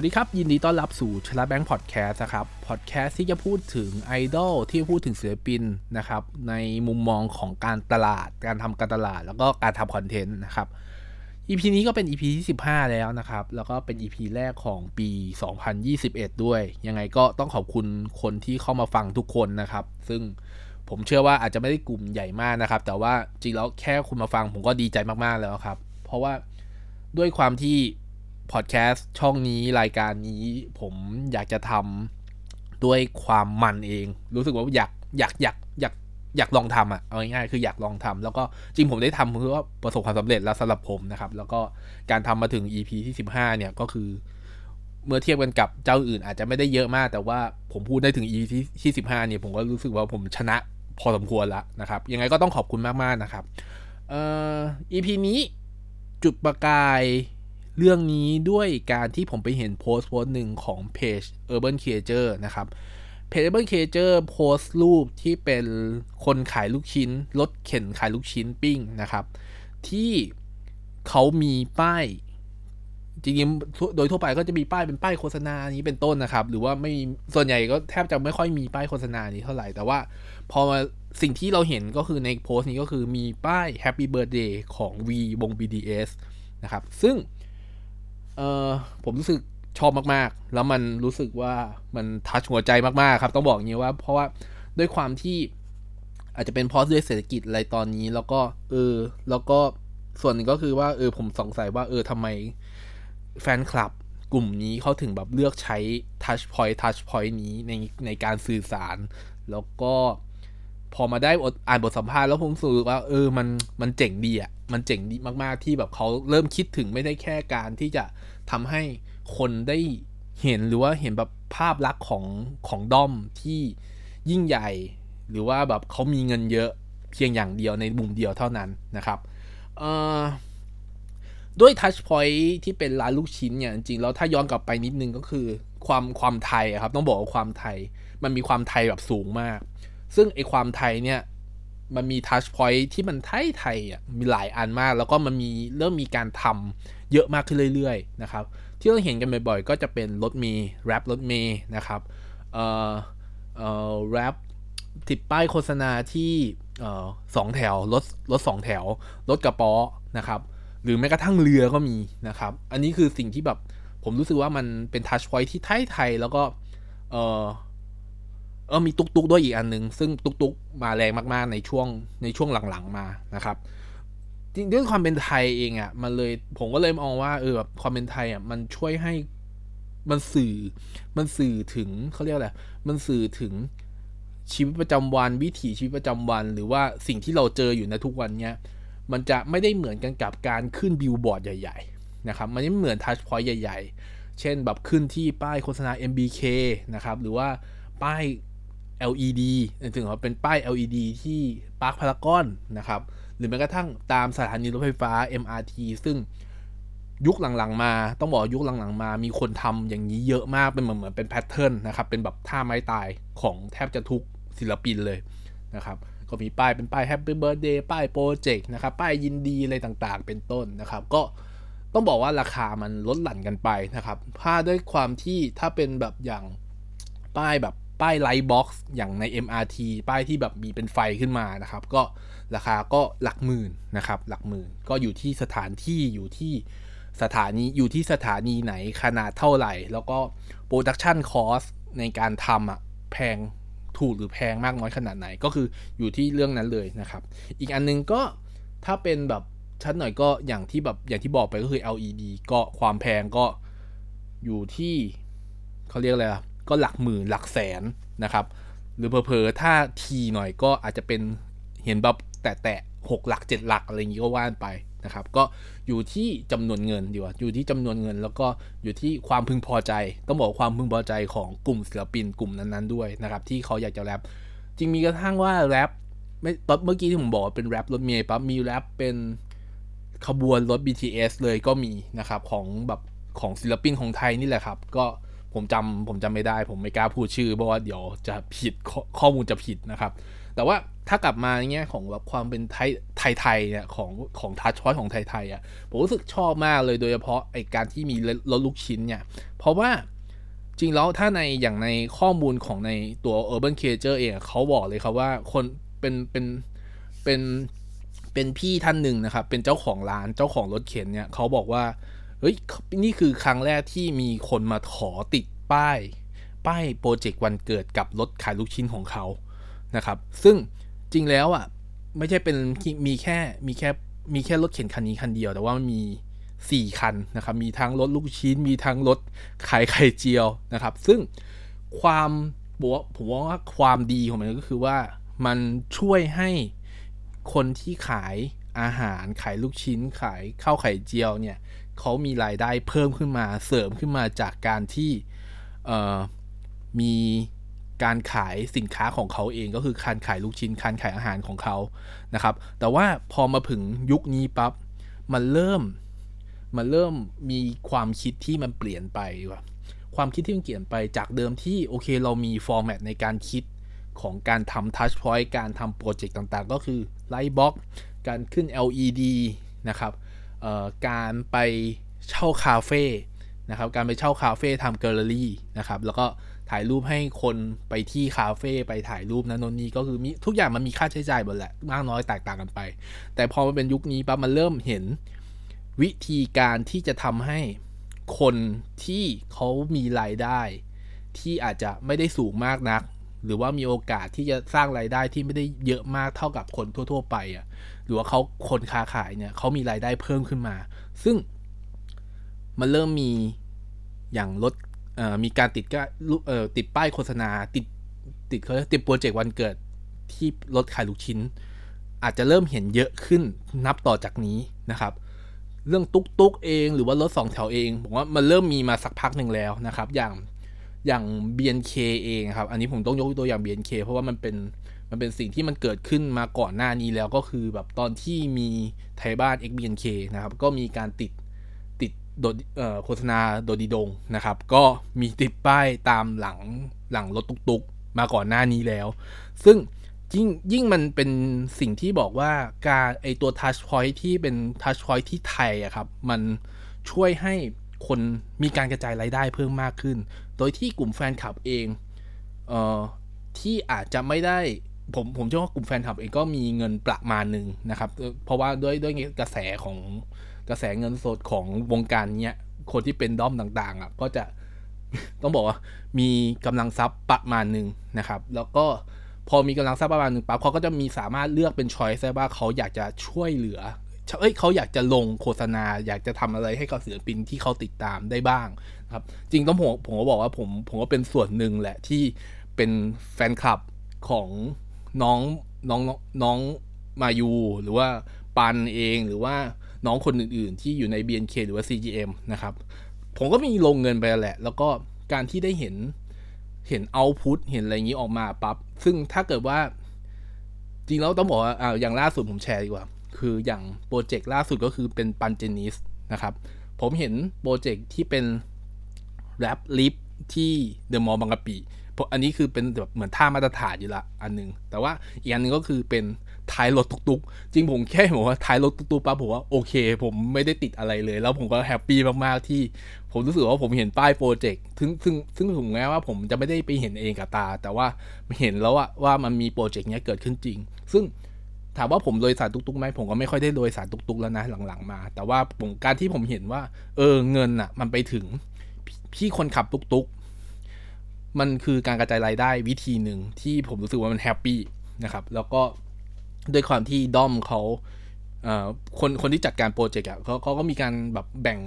สวัสดีครับ ยินดีต้อนรับสู่ชลาแบงค์พอดแคสต์นะครับพอดแคสต์ที่จะพูดถึงไอดอลที่พูดถึงศิลปินนะครับในมุมมองของการตลาด การทำการตลาด แล้วก็การทำคอนเทนต์นะครับ EP นี้ก็เป็น EP ที่ 15 แล้วนะครับ แล้วก็เป็น EP แรกของปี 2021 ด้วย ยังไงก็ต้องขอบคุณคนที่เข้ามาฟังทุกคนนะครับ ซึ่งผมเชื่อว่าอาจจะไม่ได้กลุ่มใหญ่มากนะครับ แต่ว่าจริงแล้วแค่คุณมาฟังผมก็ดีใจมากๆแล้วครับ เพราะว่าด้วยความที่ พอดแคสต์ช่องนี้รายการนี้ผมอยากจะทำด้วยความมันเอง รู้สึกว่าอยากอยากอยากอยากอยากลองทำอะเอาง่ายๆคืออยากลองทำแล้วก็จริงผมได้ทำเพื่อว่าประสบความสำเร็จแล้วสำหรับผมนะครับ แล้วก็การทำมาถึง EP ที่ 15 เนี่ยก็คือ เมื่อเทียบกันกับเจ้าอื่น อาจจะไม่ได้เยอะมาก แต่ว่าผมพูดได้ถึง EP ที่15เนี่ยผมก็รู้สึกว่าผมชนะพอสมควรแล้วนะครับ ยังไงก็ต้องขอบคุณมากๆนะครับเอ่อ EP นี้จุดประกาย เรื่องนี้ด้วยการที่ผมไปเห็นโพสต์โพสต์หนึ่งของเพจ Urban Creator นะครับเพจ Urban Creator โพสต์รูปที่เป็นคนขายลูกชิ้น รถเข็นขายลูกชิ้นปิ้งนะครับ ที่เขามีป้ายจริงๆโดยทั่วไปก็จะมีป้ายเป็นป้ายโฆษณานี้เป็นต้นนะครับ หรือว่าไม่ส่วนใหญ่ก็แทบจะไม่ค่อยมีป้ายโฆษณานี้เท่าไหร่ แต่ว่าพอมาสิ่งที่เราเห็นก็คือในโพสต์นี้ก็คือมีป้าย Happy Birthday ของ V วง BDS นะครับ ซึ่ง เออผมรู้สึกชอบมากๆ แล้วมันรู้สึกว่ามันทัชหัวใจมากๆครับ ต้องบอกอย่างนี้ว่าเพราะว่าด้วยความที่อาจจะเป็นเพราะด้วยเศรษฐกิจอะไรตอนนี้ แล้วก็เออ แล้วก็ส่วนหนึ่งก็คือว่าเออผมสงสัยว่าเออทำไมแฟนคลับกลุ่มนี้เขาถึงแบบเลือกใช้ touch point touch point นี้ในในการสื่อสาร แล้วก็ พอมาได้อ่านบทสัมภาษณ์แล้วผมรู้สึกว่าเออมันมันเจ๋งดีอะมันเจ๋งดีมากๆที่แบบเขาเริ่มคิดถึงไม่ได้แค่การที่จะทำให้คนได้เห็นหรือว่าเห็นแบบภาพลักษณ์ของของด้อมที่ยิ่งใหญ่ หรือว่าแบบเขามีเงินเยอะเพียงอย่างเดียวในมุมเดียวเท่านั้นนะครับด้วยทัชพอยท์ที่เป็นร้านลูกชิ้นเนี่ยจริงๆแล้วถ้าย้อนกลับไปนิดนึงก็คือความความไทยครับต้องบอกว่าความไทยมันมีความไทยแบบสูงมาก ซึ่งไอความไทยเนี่ยมันมีทัชพอยท์ที่มันไทยไทยอะมีหลายอันมาก แล้วก็มันมีเริ่มมีการทำเยอะมากขึ้นเรื่อยๆนะครับที่เราเห็นกันบ่อยๆ ก็จะเป็นรถเมย์แรปรถเมย์นะครับเอ่อเอ่อแรปติดป้ายโฆษณาที่เอ่อสองแถวรถรถสองแถวรถกระป๋อนะครับหรือแม้กระทั่งเรือก็มีนะครับอันนี้คือสิ่งที่แบบผมรู้สึกว่ามันเป็นทัชพอยท์ที่ไทยไทยแล้วก็เออ เออมีตุกตุกด้วยอีกอันหนึ่งซึ่งตุกตุกมาแรงมากๆในช่วงในช่วงหลังๆมานะครับจริงด้วยความเป็นไทยเองอะ่ะมันเลยผมก็เลยมองว่าเออแบบความเป็นไทยอะ่ะมันช่วยให้มันสื่อมันสื่อถึงเขาเรียกอะไรมันสื่อถึงชีวิตประจำวันวิถีชีวิตประจำวัน หรือว่าสิ่งที่เราเจออยู่ในทุกวันเนี้ยมันจะไม่ได้เหมือนกันกับการขึ้นบิลบอร์ดใหญ่ ๆ นะครับ มันไม่เหมือน touchpoint ใหญ่ ๆ เช่นแบบขึ้นที่ป้ายโฆษณา MBK นะครับ หรือว่าป้าย LED ถึงว่าเป็นป้าย LED ที่ Parc Paragon นะครับ หรือแม้กระทั่งตามสถานีรถไฟฟ้า MRT ซึ่งยุคหลังๆ มาต้องบอกยุคหลังๆ มา มีคนทำอย่างนี้เยอะมากเป็นเหมือนเหมือนเป็น pattern นะครับ เป็นแบบท่าไม้ตายของแทบจะทุกศิลปินเลยนะครับ ก็มีป้ายเป็นป้าย Happy Birthday ป้ายโปรเจกต์นะครับ ป้ายยินดีอะไรต่างๆ เป็นต้นนะครับ ก็ต้องบอกว่าราคามันลดหลั่นกันไปนะครับ ถ้าด้วยความที่ถ้าเป็นแบบอย่างป้ายแบบ ป้าย lightbox อย่างใน MRT ป้ายที่แบบมีเป็นไฟขึ้นมานะครับ ก็ราคาก็หลักหมื่นนะครับ หลักหมื่นก็อยู่ที่สถานที่อยู่ที่สถานีอยู่ที่สถานีไหนขนาดเท่าไหร่ แล้วก็ production cost ในการทำอะแพงถูกหรือแพงมากน้อยขนาดไหนก็คืออยู่ที่เรื่องนั้นเลยนะครับ อีกอันนึงก็ถ้าเป็นแบบชัดหน่อยก็อย่างที่แบบอย่างที่บอกไปก็คือ LED ก็ความแพงก็อยู่ที่เขาเรียกอะไรอะ ก็หลักหมื่นหลักแสนนะครับ หรือเพอๆถ้าทีหน่อยก็อาจจะเป็นเห็นแบบแตะๆหกหลักเจ็ดหลักอะไรอย่างนี้ก็ว่านไปนะครับ ก็อยู่ที่จำนวนเงินดีกว่า อยู่ที่จำนวนเงิน แล้วก็อยู่ที่ความพึงพอใจ ต้องบอกความพึงพอใจของกลุ่มศิลปินกลุ่มนั้นๆด้วยนะครับ ที่เขาอยากจะแรปจริงมีกระทั่งว่าแรปไม่ปั๊บเมื่อกี้ที่ผมบอกเป็นแรปรถเมย์ปั๊บมีแรปเป็นขบวนรถ BTS เลยก็มีนะครับ ของแบบของศิลปินของไทยนี่แหละครับ ก็ ผมจำผมจำไม่ได้ ผมไม่กล้าพูดชื่อเพราะว่าเดี๋ยวจะผิดข้อมูลจะผิดนะครับ แต่ว่าถ้ากลับมาเงี้ยของแบบความเป็นไทยไทยเนี่ยของของทัชพอยของไทยๆอะผมรู้สึกชอบมากเลยโดยเฉพาะไอการที่มีรถลูกชิ้นเนี่ยเพราะว่าจริงแล้วถ้าในอย่างในข้อมูลของในตัว Urban c a g e r เองเขาบอกเลยครับว่าคนเป็นเป็นเป็นเป็นพี่ท่านหนึ่งนะครับ เป็นเจ้าของร้านเจ้าของรถเข็นเนี่ยเขาบอกว่า เฮ้ยนี่คือครั้งแรกที่มีคนมาขอติดป้าย ป้ายโปรเจกต์วันเกิดกับรถขายลูกชิ้นของเขานะครับ ซึ่งจริงแล้วอะไม่ใช่เป็นมีแค่มีแค่มีแค่รถเข็นคันนี้คันเดียว แต่ว่ามันมี4 คันนะครับ มีทั้งรถลูกชิ้น มีทั้งรถขายไข่เจียวนะครับ ซึ่งความบอกผมว่าความดีของมันก็คือว่ามันช่วยให้คนที่ขายอาหารขายลูกชิ้นขายข้าวไข่เจียวเนี่ยเขามีรายได้เพิ่มขึ้นมาเสริมขึ้นมาจากการที่มีการขายสินค้าของเขาเองก็คือการขายลูกชิ้นการขายอาหารของเขานะครับ แต่ว่าพอมาถึงยุคนี้ปับ๊บมันเริ่มมันเริ่มมีความคิดที่มันเปลี่ยนไปว่ะความคิดที่มันเปลี่ยนไปจากเดิมที่โอเคเรามีฟอร์แมตในการคิดของการทำ touchpoint การทำโปรเจกต์ต่างๆ ก็คือ lightbox การขึ้น LED นะครับ การไปเช่าคาเฟ่นะครับการไปเช่าคาเฟ่ทำแกลเลอรี่นะครับแล้วก็ถ่ายรูปให้คนไปที่คาเฟ่ไปถ่ายรูปนะนนนี่ก็คือมีทุกอย่างมันมีค่าใช้จ่ายหมดแหละมากน้อยแตกต่างกันไป แต่พอมันเป็นยุคนี้ปั๊บมันเริ่มเห็นวิธีการที่จะทำให้คนที่เขามีรายได้ ที่อาจจะไม่ได้สูงมากนัก หรือว่ามีโอกาสที่จะสร้างรายได้ที่ไม่ได้เยอะมากเท่ากับคนทั่ว ๆ ไปอะหรือว่าเขาคนค้าขายเนี่ยเขามีรายได้เพิ่มขึ้นมา ซึ่งมันเริ่มมีอย่างลดมีการติดก็ติดป้ายโฆษณา ติดติดเขาติดโปรเจกต์วันเกิดที่รถขายลูกชิ้น อาจจะเริ่มเห็นเยอะขึ้นนับต่อจากนี้นะครับ เรื่องตุ๊กตุ๊กเองหรือว่ารถสองแถวเองผมว่ามันเริ่มมีมาสักพักหนึ่งแล้วนะครับ อย่าง อย่าง BNK เองครับ อันนี้ผมต้องยกตัวอย่าง BNK เพราะว่ามันเป็นมันเป็นสิ่งที่มันเกิดขึ้นมาก่อนหน้านี้แล้วก็คือแบบตอนที่มีไทยบ้าน XBNK นะครับ ก็มีการติดโดดโฆษณาโดดีดงนะครับ ก็มีติดป้ายตามหลังหลังรถตุกๆ มาก่อนหน้านี้แล้ว ซึ่งยิ่งยิ่งมันเป็นสิ่งที่บอกว่าการไอตัวทัชพอยที่เป็นทัชพอยที่ไทยอะครับ มันช่วยให้ คนมีการกระจายรายได้เพิ่มมากขึ้น โดยที่กลุ่มแฟนคลับเองเอ่อที่อาจจะไม่ได้ผมผมเชื่อว่ากลุ่มแฟนคลับเองก็มีเงินประมาณหนึ่งนะครับ เพราะว่าด้วยด้วยกระแสของกระแสเงินสดของวงการเนี้ยคนที่เป็นด้อมต่างๆอะก็จะต้องบอกว่ามีกำลังทรัพย์ประมาณหนึ่งนะครับ แล้วก็พอมีกำลังทรัพย์ประมาณหนึ่งปั๊บเขาก็จะมีสามารถเลือกเป็นช้อยส์ได้ว่าเขาอยากจะช่วยเหลือ เอ้ยเขาอยากจะลงโฆษณา อยากจะทำอะไรให้กับศิลปินที่เขาติดตามได้บ้างครับ จริงต้องผมผมก็บอกว่าผมผมก็เป็นส่วนหนึ่งแหละที่เป็นแฟนคลับของน้องน้องน้องมายูหรือว่าปันเองหรือว่าน้องคนอื่นๆ ที่อยู่ใน BNK หรือว่า CGM นะครับ ผมก็มีลงเงินไปแหละ แล้วก็การที่ได้เห็นเห็น output เห็นอะไรอย่างนี้ออกมาปั๊บซึ่งถ้าเกิดว่า จริงแล้วต้องบอกว่าอ่าอย่างล่าสุดผมแชร์ดีกว่า คืออย่างโปรเจกต์ล่าสุดก็คือเป็นปัญเจนิษฐ์นะครับ ผมเห็นโปรเจกต์ที่เป็น wrap lift ที่เดอะมอลล์บางกะปิอันนี้คือเป็นแบบเหมือนท่ามาตรฐานอยู่ละอันนึง แต่ว่าอีกอันนึงก็คือเป็นท้ายรถตุกๆ จริงผมแค่บอกว่าท้ายรถตุกๆปั๊บผมว่าโอเค ผมไม่ได้ติดอะไรเลย แล้วผมก็ happy มากๆที่ ผมรู้สึกว่าผมเห็นป้ายโปรเจกต์ซึ่งซึ่งซึ่งถึงแม้ว่าผมจะไม่ได้ไปเห็นเองกับตา แต่ว่าเห็นแล้วว่าว่ามันมีโปรเจกต์นี้เกิดขึ้นจริง ซึ่ง ถามว่าผมโดยสารตุกๆไหมผมก็ไม่ค่อยได้โดยสารตุกๆแล้วนะหลังๆมา แต่ว่าผมการที่ผมเห็นว่า เออเงินอะ มันไปถึงพี่คนขับตุกๆ มันคือการกระจายรายได้วิธีหนึ่งที่ผมรู้สึกว่ามัน happyนะครับ แล้วก็ด้วยความที่ด้อมเขาคนคนที่จัดการโปรเจกต์อะเขาเขาก็มีการแบบแบ่ง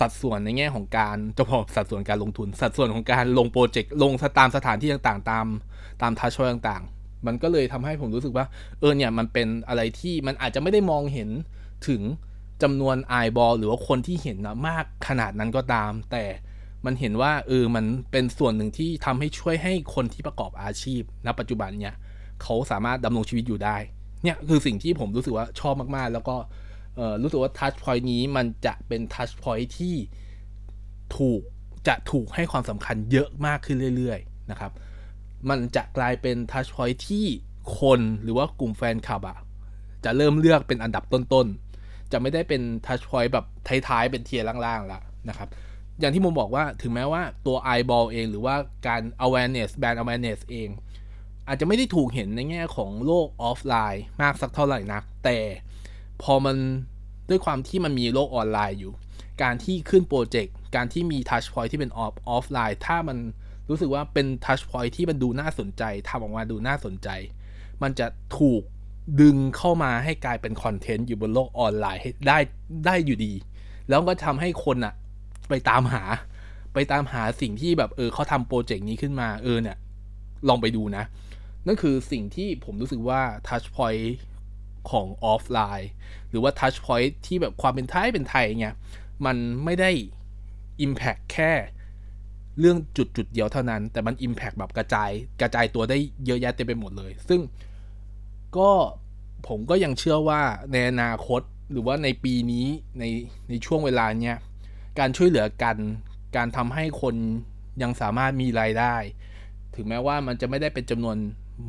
สัดส่วนในแง่ของการจะบอกสัดส่วนการลงทุน สัดส่วนของการลงโปรเจกต์ลงตามสถานที่ต่างๆ ตามตามทัชชอยต่างๆ มันก็เลยทำให้ผมรู้สึกว่า เออเนี่ยมันเป็นอะไรที่มันอาจจะไม่ได้มองเห็นถึงจำนวนไอบอลหรือว่าคนที่เห็นนะมากขนาดนั้นก็ตาม แต่มันเห็นว่าเออมันเป็นส่วนหนึ่งที่ทำให้ช่วยให้คนที่ประกอบอาชีพณปัจจุบันเนี่ยเขาสามารถดำรงชีวิตอยู่ได้ เนี่ยคือสิ่งที่ผมรู้สึกว่าชอบมากๆ แล้วก็รู้สึกว่าทัชพอยต์นี้มันจะเป็นทัชพอยต์ที่ถูกจะถูกให้ความสำคัญเยอะมากขึ้นเรื่อย ๆ นะครับ มันจะกลายเป็นทัชพอยที่คนหรือว่ากลุ่มแฟนคลับอะจะเริ่มเลือกเป็นอันดับต้นๆ จะไม่ได้เป็นทัชพอยแบบท้ายๆ เป็น tier ล่างๆล้วนะครับ อย่างที่ผมบอกว่าถึงแม้ว่าตัว eyeball เอง หรือว่าการ awareness brand awareness เอง อาจจะไม่ได้ถูกเห็นในแง่ของโลกออฟไลน์มากสักเท่าไหร่นัก แต่พอมันด้วยความที่มันมีโลกออนไลน์อยู่ การที่ขึ้นโปรเจกต์ การที่มี touchpoint ที่เป็นออฟออฟไลน์ ถ้ามัน รู้สึกว่าเป็น touchpoint ที่มันดูน่าสนใจทำออกมาดูน่าสนใจ มันจะถูกดึงเข้ามาให้กลายเป็นคอนเทนต์อยู่บนโลกออนไลน์ให้ได้ได้อยู่ดี แล้วก็ทำให้คนอะไปตามหา ไปตามหาสิ่งที่แบบเออเขาทำโปรเจกต์นี้ขึ้นมาเออเนี่ยลองไปดูนะ นั่นคือสิ่งที่ผมรู้สึกว่า Touch Point ของออฟไลน์หรือว่า Touch Point ที่แบบความเป็นไทยเป็นไทยเนี่ยมันไม่ได้ Impact แค่ เรื่องจุดจุดเดียวเท่านั้น แต่มัน Impact แบบกระจายกระจายตัวได้เยอะแยะเต็มไปหมดเลย ซึ่งก็ผมก็ยังเชื่อว่าในอนาคตหรือว่าในปีนี้ในในช่วงเวลาเนี้ยการช่วยเหลือกันการทำให้คนยังสามารถมีรายได้ ถึงแม้ว่ามันจะไม่ได้เป็นจำนวน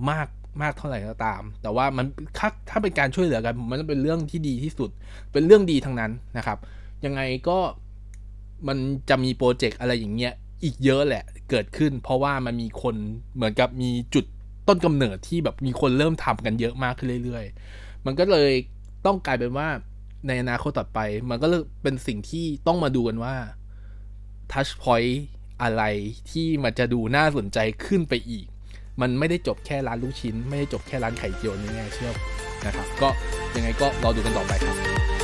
มากมากเท่าไหร่ก็ตาม แต่ว่ามันถ้าถ้าเป็นการช่วยเหลือกันมันเป็นเรื่องที่ดีที่สุด เป็นเรื่องดีทั้งนั้นนะครับ ยังไงก็มันจะมีโปรเจกต์อะไรอย่างเงี้ย อีกเยอะแหละเกิดขึ้น เพราะว่ามันมีคนเหมือนกับมีจุดต้นกำเนิดที่แบบมีคนเริ่มทำกันเยอะมากขึ้นเรื่อยๆ มันก็เลยต้องกลายเป็นว่าในอนาคตต่อไป มันก็เลยเป็นสิ่งที่ต้องมาดูกันว่า touch point อะไรที่มันจะดูน่าสนใจขึ้นไปอีก มันไม่ได้จบแค่ร้านลูกชิ้น ไม่ได้จบแค่ร้านไข่เจียวนี่แน่เชื่อนะครับ ก็ยังไงก็รอดูกันต่อไปครับ